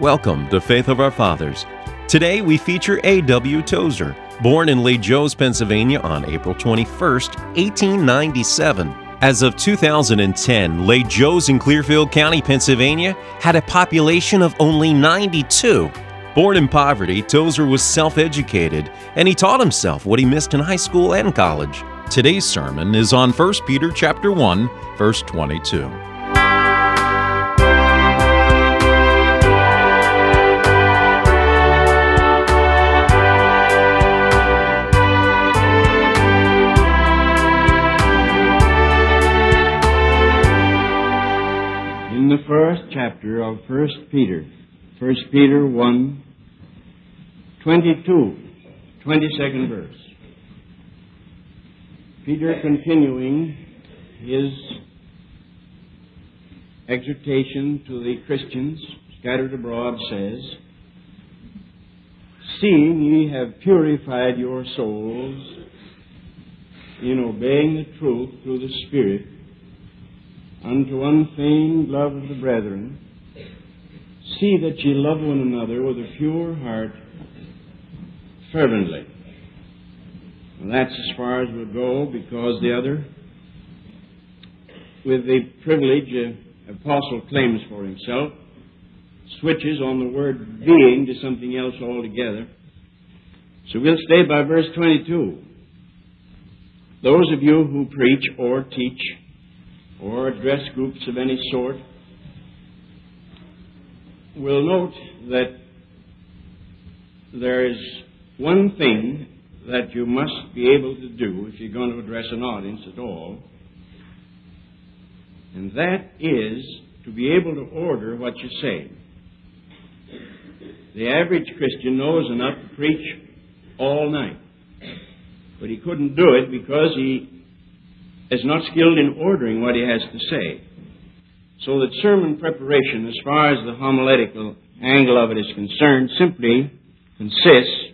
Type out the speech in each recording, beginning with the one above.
Welcome to Faith of Our Fathers. Today we feature A.W. Tozer, born in La Jose, Pennsylvania on April 21, 1897. As of 2010, La Jose in Clearfield County, Pennsylvania had a population of only 92. Born in poverty, Tozer was self educated and he taught himself what he missed in high school and college. Today's sermon is on 1 Peter chapter 1, verse 22. First chapter of 1 Peter, 1 Peter 1, 22, 22nd verse. Peter continuing his exhortation to the Christians scattered abroad says, Seeing ye have purified your souls in obeying the truth through the Spirit unto unfeigned love of the brethren, see that ye love one another with a pure heart fervently. That's as far as we'll go because the other, with the privilege uh, apostle claims for himself, switches on the word being to something else altogether. So we'll stay by verse 22. Those of you who preach or teach or address groups of any sort will note that there is one thing that you must be able to do if you're going to address an audience at all, and that is to be able to order what you say. The average Christian knows enough to preach all night, but he couldn't do it because he is not skilled in ordering what he has to say. So that sermon preparation, as far as the homiletical angle of it is concerned, simply consists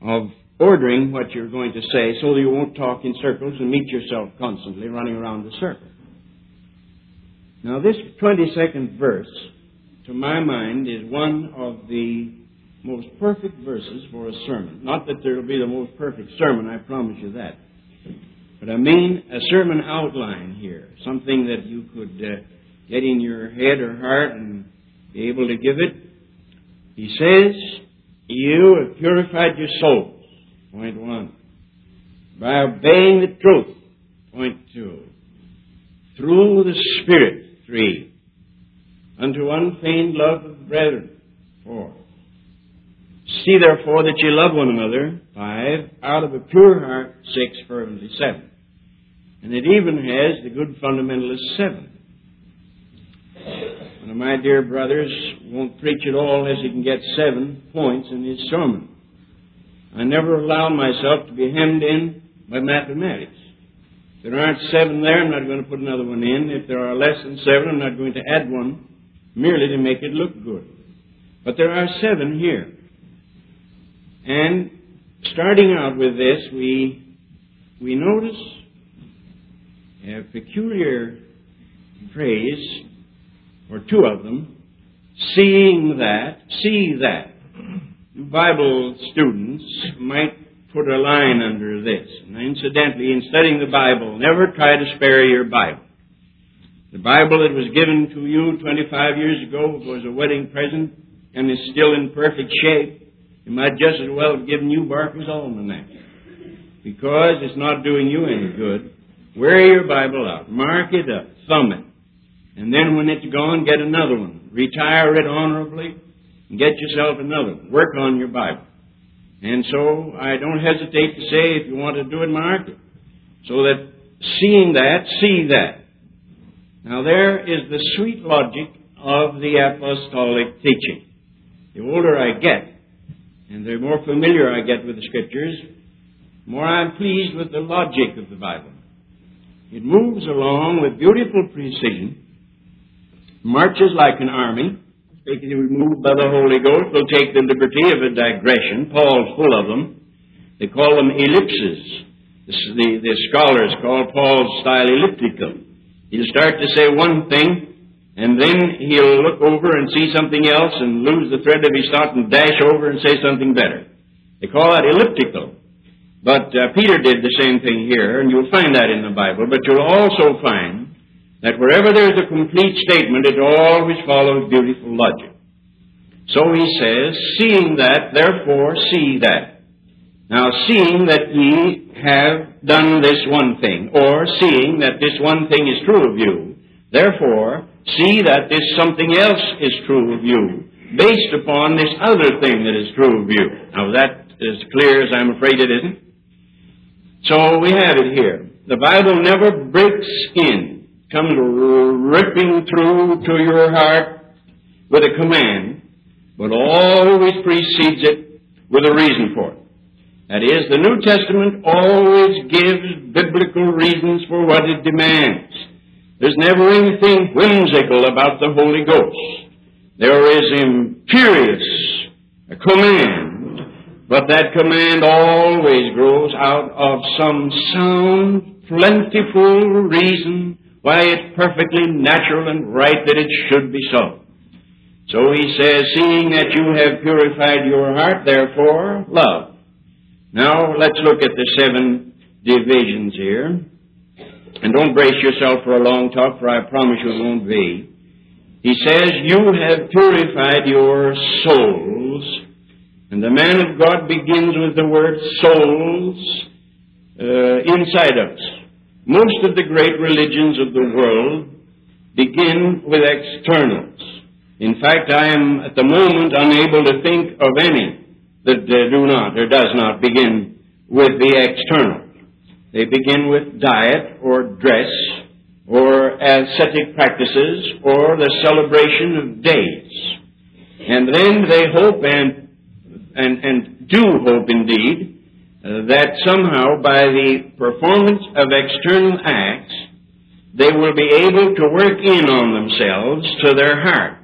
of ordering what you're going to say so that you won't talk in circles and meet yourself constantly running around the circle. Now, this 22nd verse, to my mind, is one of the most perfect verses for a sermon. Not that there will be the most perfect sermon, I promise you that. But I mean a sermon outline here, something that you could uh, get in your head or heart and be able to give it. He says, You have purified your souls, point one, by obeying the truth, point two, through the Spirit, three, unto unfeigned love of brethren, four. See therefore that ye love one another, five, out of a pure heart, six, fervently, seven. And it even has the good fundamentalist seven. One of my dear brothers won't preach at all unless he can get seven points in his sermon. I never allow myself to be hemmed in by mathematics. If there aren't seven there, I'm not going to put another one in. If there are less than seven, I'm not going to add one merely to make it look good. But there are seven here. And starting out with this, we, we notice a peculiar phrase, or two of them, seeing that, see that. Bible students might put a line under this. And incidentally, in studying the Bible, never try to spare your Bible. The Bible that was given to you 25 years ago was a wedding present and is still in perfect shape. You might just as well have given you Barker's Almanac because it's not doing you any good. Wear your Bible out, mark it up, thumb it, and then when it's gone, get another one. Retire it honorably and get yourself another one. Work on your Bible. And so I don't hesitate to say if you want to do it, mark it. So that seeing that, see that. Now there is the sweet logic of the apostolic teaching. The older I get, and the more familiar I get with the Scriptures, the more I'm pleased with the logic of the Bible. It moves along with beautiful precision, marches like an army. Speaking of moved by the Holy Ghost, They'll take the liberty of a digression. Paul's full of them. They call them ellipses. The, the scholars call Paul's style elliptical. He'll start to say one thing, and then he'll look over and see something else and lose the thread of his thought and dash over and say something better. They call that elliptical. But uh, Peter did the same thing here, and you'll find that in the Bible. But you'll also find that wherever there's a complete statement, it always follows beautiful logic. So he says, seeing that, therefore see that. Now, seeing that ye have done this one thing, or seeing that this one thing is true of you, therefore see that this something else is true of you, based upon this other thing that is true of you. Now, that is clear as I'm afraid it isn't. So we have it here. The Bible never breaks in, comes ripping through to your heart with a command, but always precedes it with a reason for it. That is, the New Testament always gives biblical reasons for what it demands. There's never anything whimsical about the Holy Ghost. There is imperious command, but that command always grows out of some sound, plentiful reason why it's perfectly natural and right that it should be so. So he says, seeing that you have purified your heart, therefore love. Now let's look at the seven divisions here. And don't brace yourself for a long talk, for I promise you it won't be. He says, You have purified your souls. And the man of God begins with the word souls uh, inside us. Most of the great religions of the world begin with externals. In fact, I am at the moment unable to think of any that uh, do not or does not begin with the external. They begin with diet or dress or ascetic practices or the celebration of days. And then they hope and, and, and do hope indeed uh, that somehow by the performance of external acts, they will be able to work in on themselves to their heart.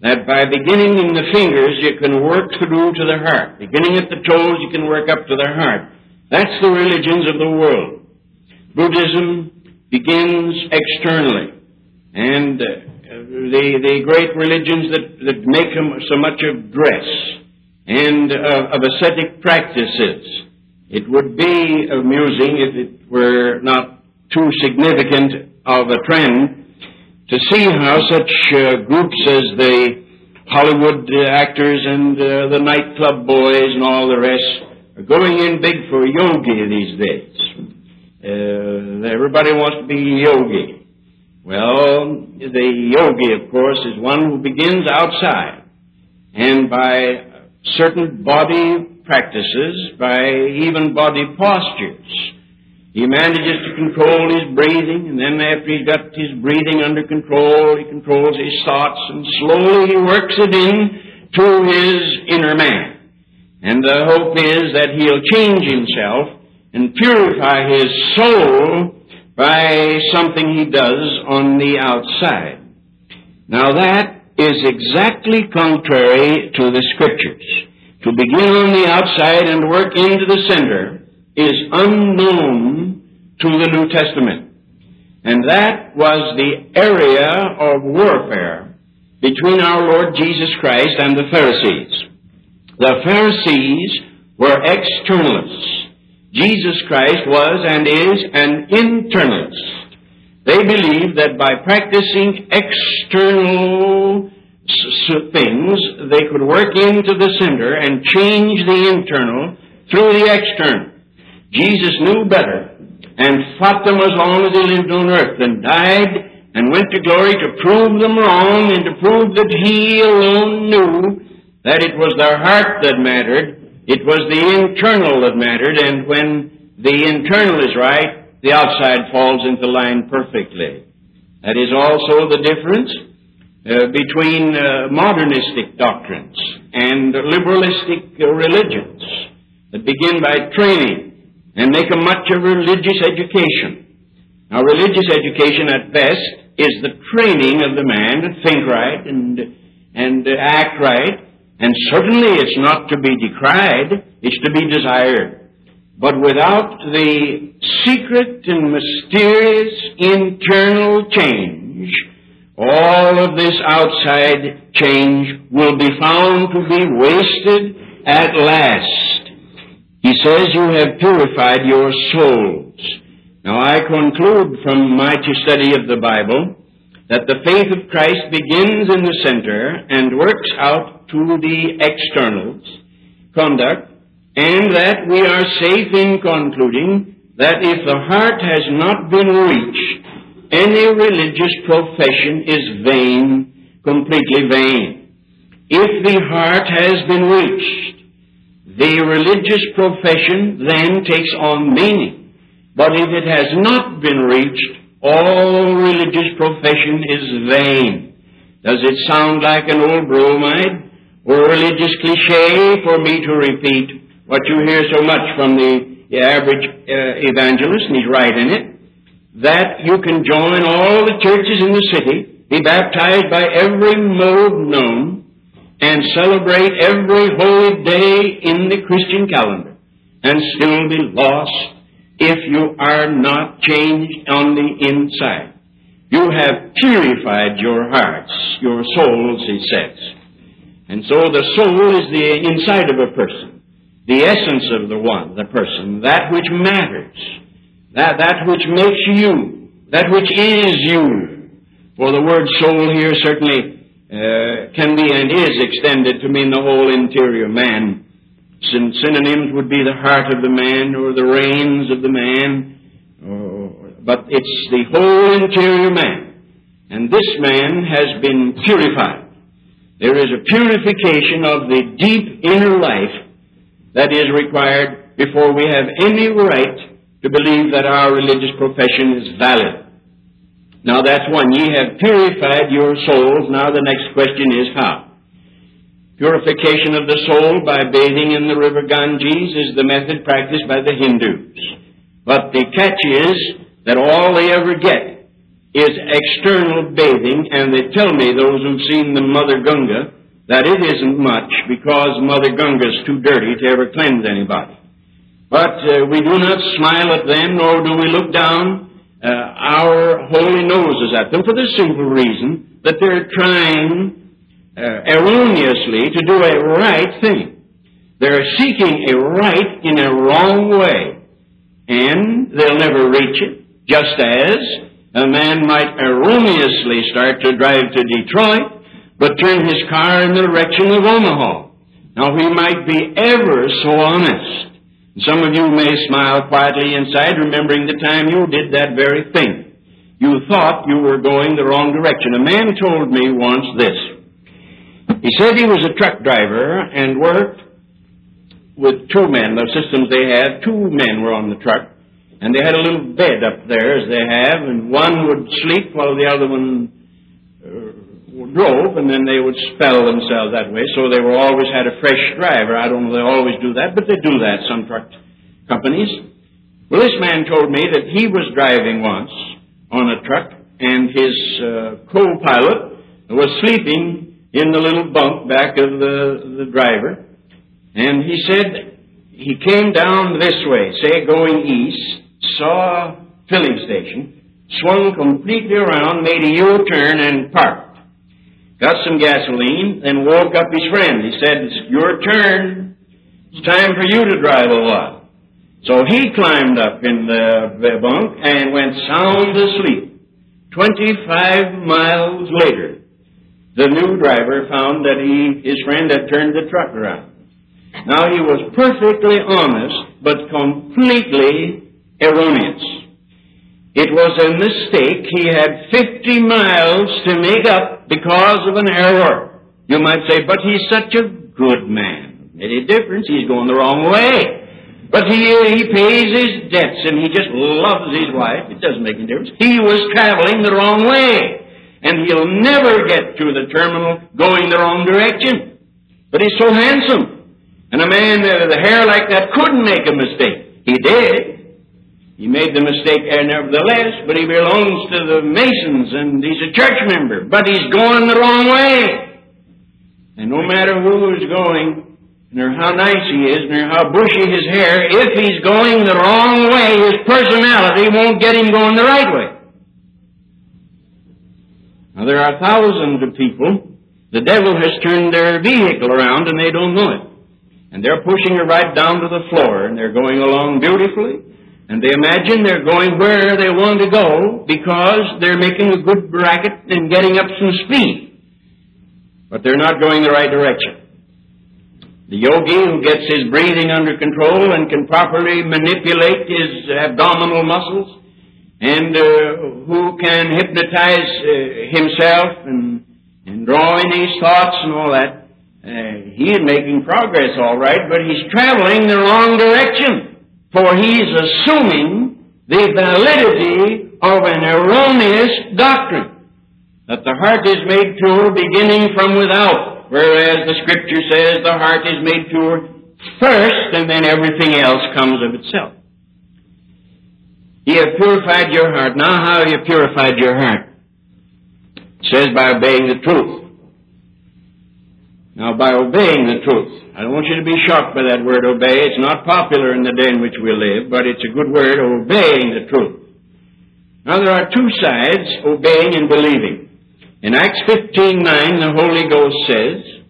That by beginning in the fingers, you can work through to the heart. Beginning at the toes, you can work up to the heart. That's the religions of the world. Buddhism begins externally. And uh, the, the great religions that, that make so much of dress and uh, of ascetic practices. It would be amusing if it were not too significant of a trend to see how such uh, groups as the Hollywood actors and uh, the nightclub boys and all the rest are going in big for yogi these days. Uh, everybody wants to be yogi. Well, the yogi, of course, is one who begins outside. And by certain body practices, by even body postures, he manages to control his breathing, and then after he's got his breathing under control, he controls his thoughts, and slowly he works it in to his inner man. And the hope is that he'll change himself and purify his soul by something he does on the outside. Now that is exactly contrary to the scriptures. To begin on the outside and work into the center is unknown to the New Testament. And that was the area of warfare between our Lord Jesus Christ and the Pharisees. The Pharisees were externalists. Jesus Christ was and is an internalist. They believed that by practicing external things, they could work into the center and change the internal through the external. Jesus knew better and fought them as long as he lived on earth and died and went to glory to prove them wrong and to prove that he alone knew that it was their heart that mattered. It was the internal that mattered, and when the internal is right, the outside falls into line perfectly. That is also the difference uh, between uh, modernistic doctrines and liberalistic uh, religions that begin by training and make a much of religious education. Now, religious education at best is the training of the man to think right and, and act right and certainly it's not to be decried, it's to be desired. But without the secret and mysterious internal change, all of this outside change will be found to be wasted at last. He says, You have purified your souls. Now I conclude from my study of the Bible that the faith of Christ begins in the center and works out to the externals, conduct, and that we are safe in concluding that if the heart has not been reached, any religious profession is vain, completely vain. If the heart has been reached, the religious profession then takes on meaning. But if it has not been reached, all religious profession is vain. Does it sound like an old bromide or religious cliche for me to repeat what you hear so much from the average uh, evangelist, and he's right in it, that you can join all the churches in the city, be baptized by every mode known, and celebrate every holy day in the Christian calendar and still be lost if you are not changed on the inside. You have purified your hearts, your souls, he says. And so the soul is the inside of a person, the essence of the one, the person, that which matters, that, that which makes you, that which is you. For the word soul here certainly uh, can be and is extended to mean the whole interior man. Syn- synonyms would be the heart of the man or the reins of the man, but it's the whole interior man. And this man has been purified. There is a purification of the deep inner life that is required before we have any right to believe that our religious profession is valid. Now that's one. Ye have purified your souls. Now the next question is how? Purification of the soul by bathing in the river Ganges is the method practiced by the Hindus. But the catch is that all they ever get is external bathing, and they tell me, those who've seen the Mother Gunga, that it isn't much because Mother Gunga's too dirty to ever cleanse anybody. But uh, we do not smile at them, nor do we look down uh, our holy noses at them for the simple reason that they're trying uh, erroneously to do a right thing. They're seeking a right in a wrong way, and they'll never reach it, just as a man might erroneously start to drive to Detroit, but turn his car in the direction of Omaha. Now, he might be ever so honest, some of you may smile quietly inside, remembering the time you did that very thing. You thought you were going the wrong direction. A man told me once this. He said he was a truck driver and worked with two men. The systems they had, two men were on the truck. And they had a little bed up there, as they have, and one would sleep while the other one uh, drove, and then they would spell themselves that way. So they were always had a fresh driver. I don't know they always do that, but they do that, some truck companies. Well, this man told me that he was driving once on a truck, and his uh, co-pilot was sleeping in the little bunk back of the, the driver. And he said he came down this way, say going east, saw a filling station, swung completely around, made a U-turn, and parked got some gasoline, and woke up his friend. He said, It's your turn. It's time for you to drive a lot. So he climbed up in the bunk and went sound asleep. 25 miles later, the new driver found that he, his friend had turned the truck around. Now he was perfectly honest, but completely erroneous. It was a mistake. He had 50 miles to make up because of an error. You might say, but he's such a good man. Any difference? He's going the wrong way. But he, he pays his debts and he just loves his wife. It doesn't make any difference. He was traveling the wrong way. And he'll never get to the terminal going the wrong direction. But he's so handsome. And a man with a hair like that couldn't make a mistake. He did. He made the mistake there nevertheless, but he belongs to the Masons and he's a church member, but he's going the wrong way. And no matter who is going, nor how nice he is, nor how bushy his hair, if he's going the wrong way, his personality won't get him going the right way. Now, there are thousands of people. The devil has turned their vehicle around and they don't know it. And they're pushing it right down to the floor and they're going along beautifully. And they imagine they're going where they want to go because they're making a good bracket and getting up some speed. But they're not going the right direction. The yogi who gets his breathing under control and can properly manipulate his abdominal muscles and uh, who can hypnotize uh, himself and, and draw in his thoughts and all that, uh, he is making progress all right, but he's traveling the wrong direction. For he's assuming the validity of an erroneous doctrine. That the heart is made pure beginning from without, whereas the scripture says the heart is made pure first and then everything else comes of itself. Ye have purified your heart. Now how have you purified your heart? It says by obeying the truth. Now, by obeying the truth, I don't want you to be shocked by that word obey. It's not popular in the day in which we live, but it's a good word, obeying the truth. Now, there are two sides, obeying and believing. In Acts 15:9, the Holy Ghost says,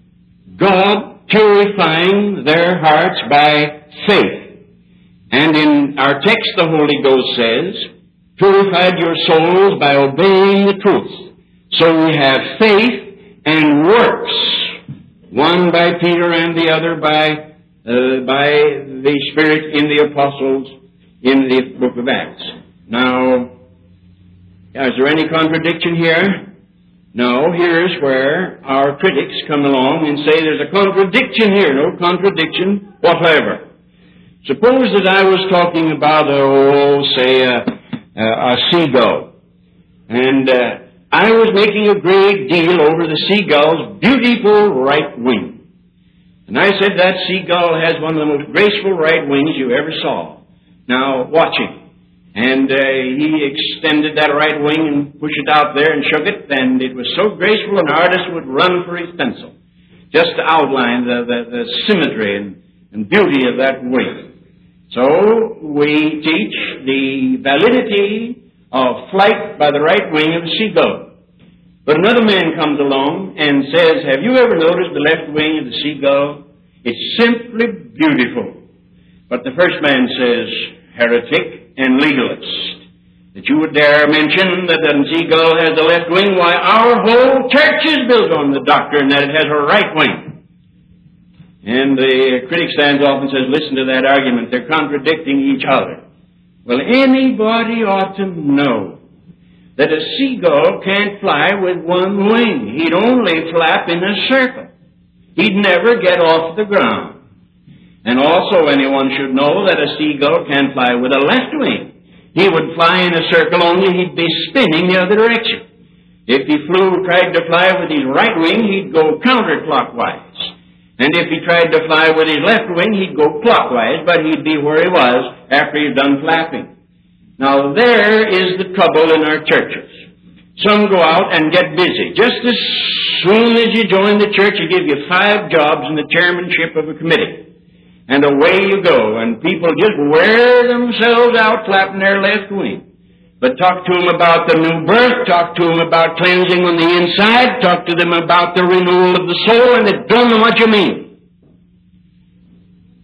God purifying their hearts by faith. And in our text, the Holy Ghost says, purified your souls by obeying the truth. So we have faith and works one by Peter and the other by, uh, by the Spirit in the apostles in the book of Acts. Now, is there any contradiction here? No, here's where our critics come along and say there's a contradiction here. No contradiction whatever. Suppose that I was talking about, oh, say, a, a, a seagull. And uh, I was making a great deal over the seagull's beautiful right wing. And I said that seagull has one of the most graceful right wings you ever saw. Now, watch him. And uh, he extended that right wing and pushed it out there and shook it, and it was so graceful an artist would run for his pencil just to outline the, the, the symmetry and, and beauty of that wing. So we teach the validity of flight by the right wing of the seagull. But another man comes along and says, Have you ever noticed the left wing of the seagull? It's simply beautiful. But the first man says, Heretic and legalist. That you would dare mention that the seagull has the left wing, why our whole church is built on the doctrine that it has a right wing. And the critic stands off and says, Listen to that argument. They're contradicting each other. Well, anybody ought to know that a seagull can't fly with one wing. He'd only flap in a circle. He'd never get off the ground. And also anyone should know that a seagull can fly with a left wing. He would fly in a circle only he'd be spinning the other direction. If he flew, tried to fly with his right wing, he'd go counterclockwise. And if he tried to fly with his left wing, he'd go clockwise, but he'd be where he was after he'd done flapping. Now there is the trouble in our churches. Some go out and get busy. Just as soon as you join the church, they give you five jobs in the chairmanship of a committee. And away you go, and people just wear themselves out flapping their left wing. But talk to them about the new birth, talk to them about cleansing on the inside, talk to them about the renewal of the soul, and they don't know what you mean.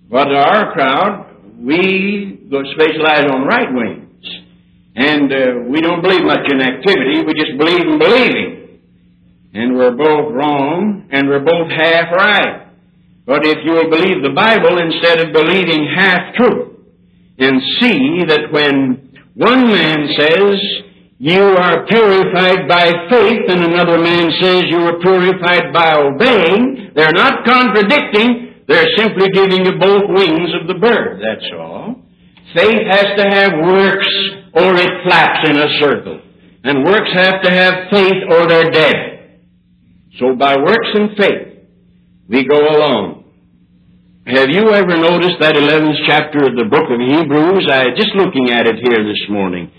But our crowd, we go specialize on right wings. And uh, we don't believe much in activity, we just believe in believing. And we're both wrong, and we're both half right. But if you will believe the Bible instead of believing half truth, and see that when one man says, you are purified by faith, and another man says you are purified by obeying. They're not contradicting. They're simply giving you both wings of the bird, that's all. Faith has to have works or it flaps in a circle. And works have to have faith or they're dead. So by works and faith, we go along. Have you ever noticed that 11th chapter of the book of Hebrews? I just looking at it here this morning.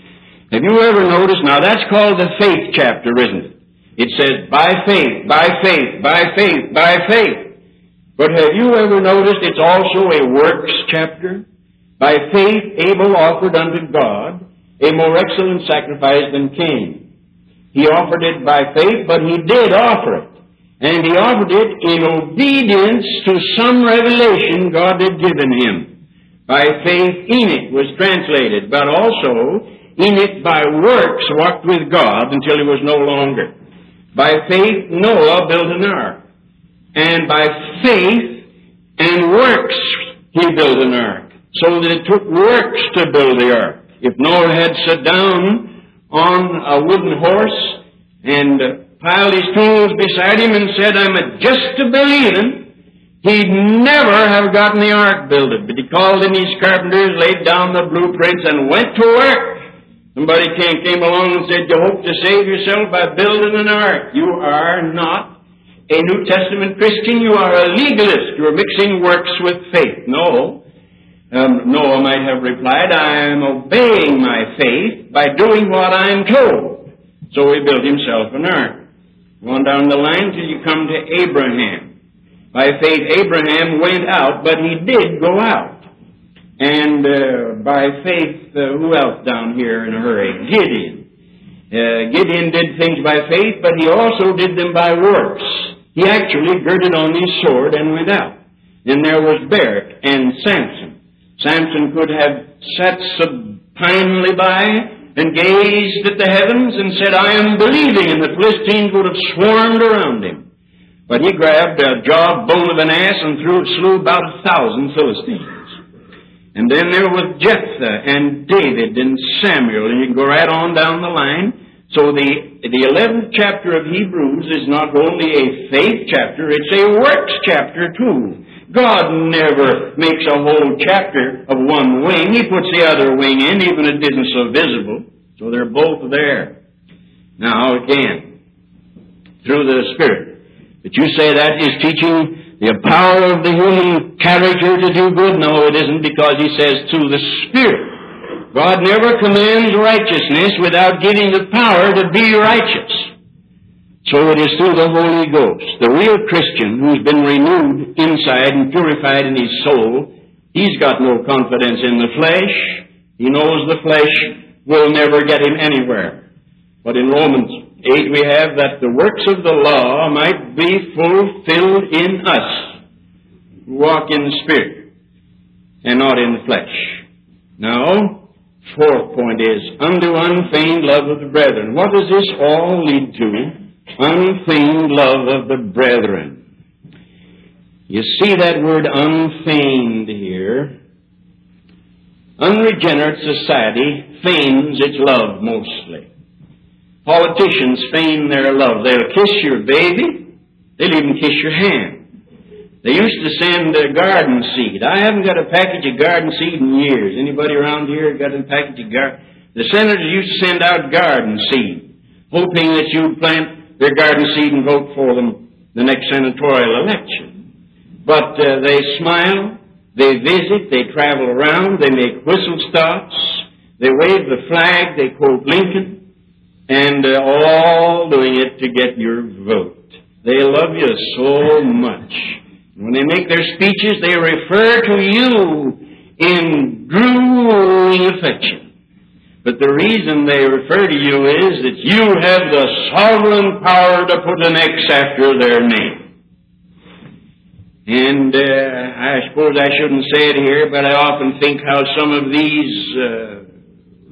Have you ever noticed? Now that's called the faith chapter, isn't it? It says, by faith, by faith, by faith, by faith. But have you ever noticed it's also a works chapter? By faith Abel offered unto God a more excellent sacrifice than Cain. He offered it by faith, but he did offer it. And he offered it in obedience to some revelation God had given him. By faith Enoch was translated, but also Enoch by works walked with God until he was no longer. By faith Noah built an ark. And by faith and works he built an ark. So that it took works to build the ark. If Noah had sat down on a wooden horse and piled his tools beside him and said, I'm just a believing, he'd never have gotten the ark builded. But he called in his carpenters, laid down the blueprints, and went to work. Somebody came, came along and said, You hope to save yourself by building an ark. You are not a New Testament Christian. You are a legalist. You are mixing works with faith. No. Um, Noah might have replied, I am obeying my faith by doing what I am told. So he built himself an ark. Go on down the line till you come to Abraham. By faith, Abraham went out, but he did go out. And uh, by faith, uh, who else down here in a hurry? Gideon. Uh, Gideon did things by faith, but he also did them by works. He actually girded on his sword and went out. Then there was Barak and Samson. Samson could have sat supinely by and gazed at the heavens and said, I am believing, and the Philistines would have swarmed around him. But he grabbed a jawbone of an ass and threw, it, slew about a thousand Philistines. And then there was Jephthah and David and Samuel, and you can go right on down the line. So the, the 11th chapter of Hebrews is not only a faith chapter, it's a works chapter too. God never makes a whole chapter of one wing. He puts the other wing in, even if it isn't so visible. So they're both there. Now, again, through the Spirit. But you say that is teaching the power of the human character to do good? No, it isn't because he says through the Spirit. God never commands righteousness without giving the power to be righteous. So it is through the Holy Ghost. The real Christian who's been renewed inside and purified in his soul, he's got no confidence in the flesh. He knows the flesh will never get him anywhere. But in Romans 8 we have that the works of the law might be fulfilled in us who walk in the Spirit and not in the flesh. Now, fourth point is, unto unfeigned love of the brethren. What does this all lead to? Unfeigned love of the brethren. You see that word unfeigned here. Unregenerate society feigns its love mostly. Politicians feign their love. They'll kiss your baby. They'll even kiss your hand. They used to send a garden seed. I haven't got a package of garden seed in years. Anybody around here got a package of garden? The senators used to send out garden seed, hoping that you'd plant their garden seed and vote for them the next senatorial election. But uh, they smile, they visit, they travel around, they make whistle stops, they wave the flag, they quote Lincoln, and uh, all doing it to get your vote. They love you so much. When they make their speeches, they refer to you in drooling affection. But the reason they refer to you is that you have the sovereign power to put an X after their name. And uh, I suppose I shouldn't say it here, but I often think how some of these uh,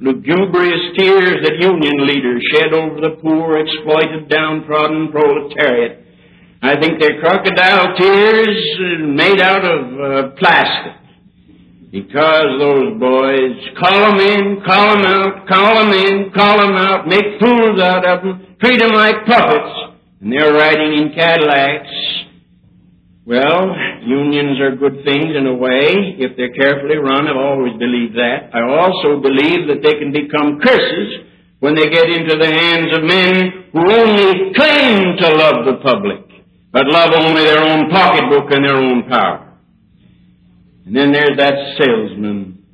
lugubrious tears that union leaders shed over the poor, exploited, downtrodden proletariat. I think they're crocodile tears made out of uh, plastic. Because those boys call them in, call them out, call them in, call them out, make fools out of them, treat them like puppets, and they're riding in Cadillacs. Well, unions are good things in a way, if they're carefully run. I've always believed that. I also believe that they can become curses when they get into the hands of men who only claim to love the public, but love only their own pocketbook and their own power. And then there's that salesman.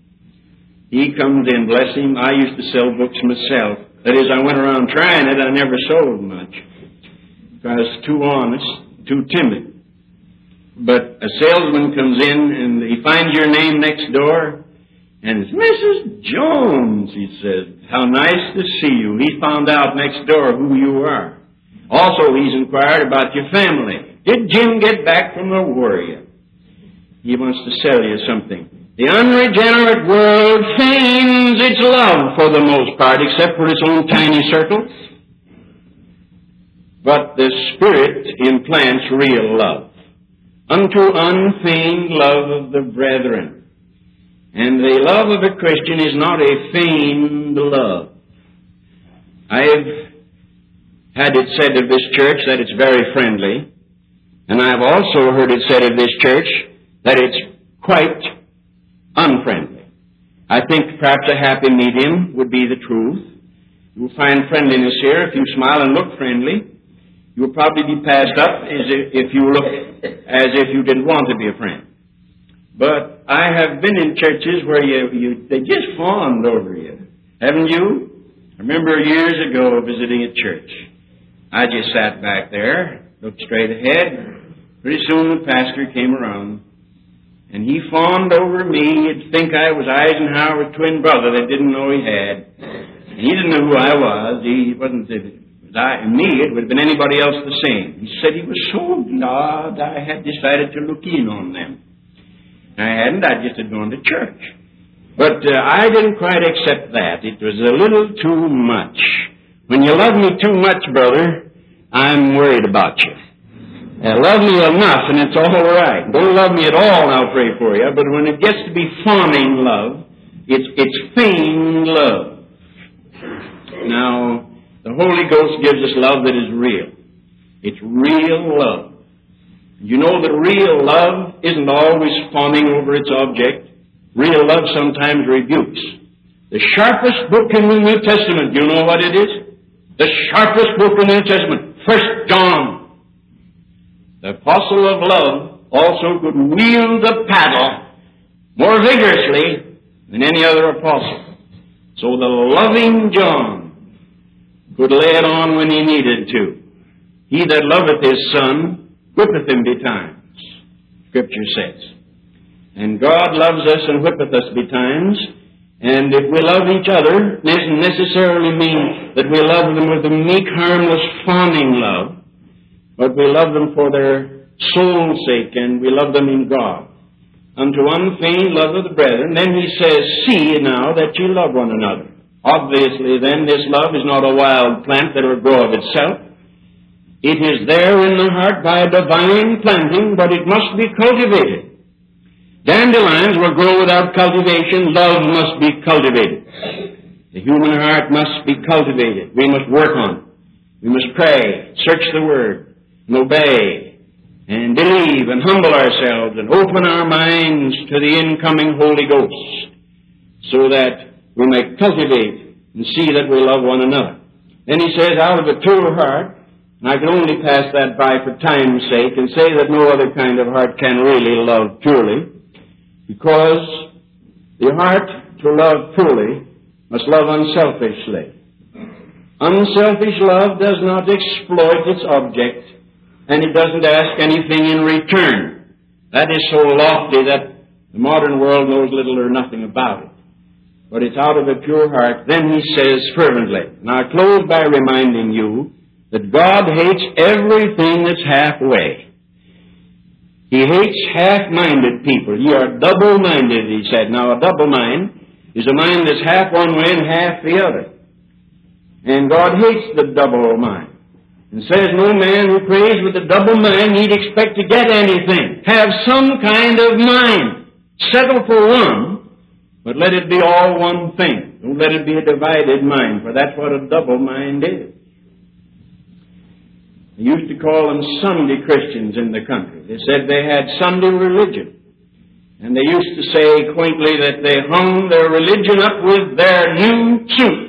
He comes in, bless him. I used to sell books myself. That is, I went around trying it. I never sold much. I was too honest, too timid. But a salesman comes in and he finds your name next door And it's Mrs. Jones, he said. How nice to see you. He found out next door who you are. Also, he's inquired about your family. Did Jim get back from the war yet? He wants to sell you something. The unregenerate world feigns its love for the most part, except for its own tiny circles. But the Spirit implants real love unto unfeigned love of the brethren. And the love of a Christian is not a feigned love. I've had it said of this church that it's very friendly, and I've also heard it said of this church that it's quite unfriendly. I think perhaps a happy medium would be the truth. You'll find friendliness here if you smile and look friendly. You'll probably be passed up as if you look as if you didn't want to be a friend. But I have been in churches where you, you they just fawned over you. Haven't you? I remember years ago visiting a church. I just sat back there, looked straight ahead. Pretty soon the pastor came around and he fawned over me. You'd think I was Eisenhower's twin brother that didn't know he had. And he didn't know who I was. He wasn't, was I, me, it would have been anybody else the same. He said he was so glad I had decided to look in on them. I hadn't, I just had gone to church. But uh, I didn't quite accept that. It was a little too much. When you love me too much, brother, I'm worried about you. Love me enough and it's all right. Don't love me at all and I'll pray for you. But when it gets to be fawning love, it's, it's feigned love. Now, the Holy Ghost gives us love that is real. It's real love. You know that real love isn't always fawning over its object. Real love sometimes rebukes. The sharpest book in the New Testament, you know what it is? The sharpest book in the New Testament, First John. The apostle of love also could wield the paddle more vigorously than any other apostle. So the loving John could lay it on when he needed to. He that loveth his son whippeth him betimes, Scripture says. And God loves us and whippeth us betimes. And if we love each other, it doesn't necessarily mean that we love them with a meek, harmless, fawning love but we love them for their soul's sake, and we love them in God. Unto unfeigned love of the brethren. Then he says, See now that you love one another. Obviously, then, this love is not a wild plant that will grow of itself. It is there in the heart by a divine planting, but it must be cultivated. Dandelions will grow without cultivation. Love must be cultivated. The human heart must be cultivated. We must work on it. We must pray, search the Word, and obey and believe and humble ourselves and open our minds to the incoming Holy Ghost so that we may cultivate and see that we love one another. Then he says, out of a pure heart, and I can only pass that by for time's sake and say that no other kind of heart can really love purely, because the heart to love purely must love unselfishly. Unselfish love does not exploit its object, and it doesn't ask anything in return. That is so lofty that the modern world knows little or nothing about it. But it's out of a pure heart. Then he says fervently, and I close by reminding you that God hates everything that's halfway. He hates half-minded people. You are double-minded, he said. Now, a double mind is a mind that's half one way and half the other. And God hates the double mind and says no man who prays with a double mind need expect to get anything. Have some kind of mind. Settle for one, but let it be all one thing. Don't let it be a divided mind, for that's what a double mind is. They used to call them Sunday Christians in the country. They said they had Sunday religion. And they used to say quaintly that they hung their religion up with their new suit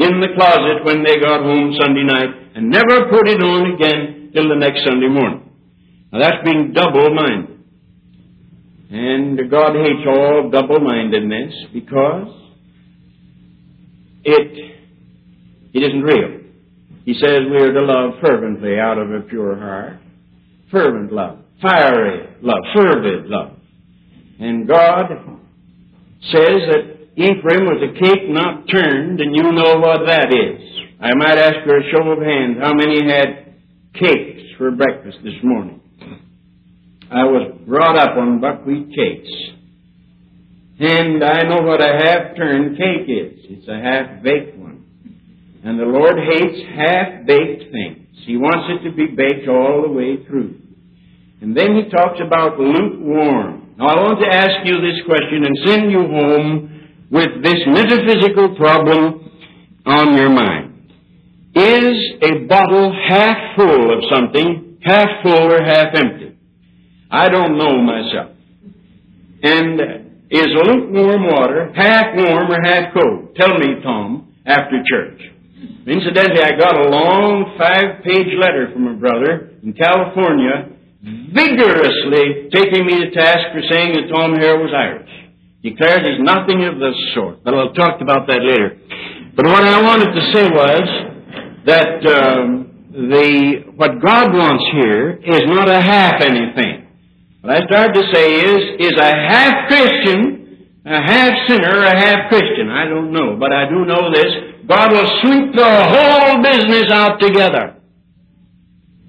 in the closet when they got home Sunday night and never put it on again till the next Sunday morning. Now that's being double-minded. And God hates all double-mindedness because it, it isn't real. He says we are to love fervently out of a pure heart. Fervent love. Fiery love. Fervid love. And God says that Ephraim was a cake not turned, and you know what that is. I might ask for a show of hands how many had cakes for breakfast this morning. I was brought up on buckwheat cakes. And I know what a half turned cake is. It's a half baked one. And the Lord hates half baked things. He wants it to be baked all the way through. And then he talks about lukewarm. Now I want to ask you this question and send you home with this metaphysical problem on your mind. Is a bottle half full of something, half full or half empty? I don't know myself. And is lukewarm water half warm or half cold? Tell me, Tom, after church. Incidentally, I got a long five-page letter from a brother in California vigorously taking me to task for saying that Tom Haire was Irish. Declares he's nothing of the sort. But I'll talk about that later. But what I wanted to say was that um, the what God wants here is not a half anything. What I started to say is, is a half Christian, a half sinner, a half Christian? I don't know, but I do know this. God will sweep the whole business out together.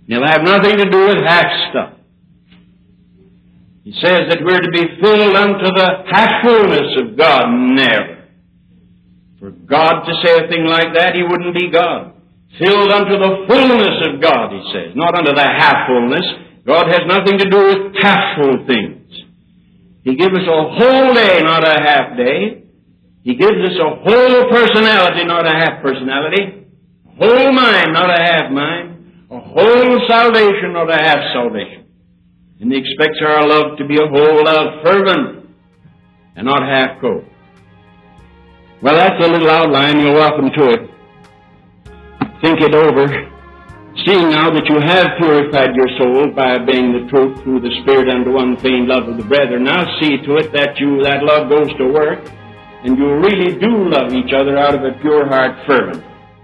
It'll have nothing to do with half stuff. He says that we're to be filled unto the half fullness of God. Never. For God to say a thing like that, He wouldn't be God. Filled unto the fullness of God, He says, not unto the half fullness. God has nothing to do with half full things. He gives us a whole day, not a half day. He gives us a whole personality, not a half personality. A whole mind, not a half mind. A whole salvation, not a half salvation. And He expects our love to be a whole love, fervent and not half cold. Well, that's a little outline. You're welcome to it. Think it over. Seeing now that you have purified your soul by obeying the truth through the Spirit unto unfeigned love of the brethren, now see to it that you that love goes to work, and you really do love each other out of a pure heart fervent.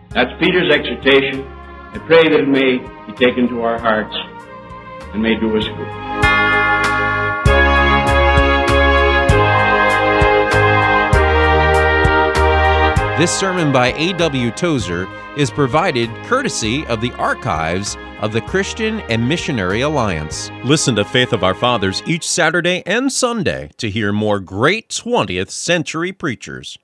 That's Peter's exhortation. I pray that it may be taken to our hearts and may do us good. This sermon by A.W. Tozer is provided courtesy of the archives of the Christian and Missionary Alliance. Listen to Faith of Our Fathers each Saturday and Sunday to hear more great 20th century preachers.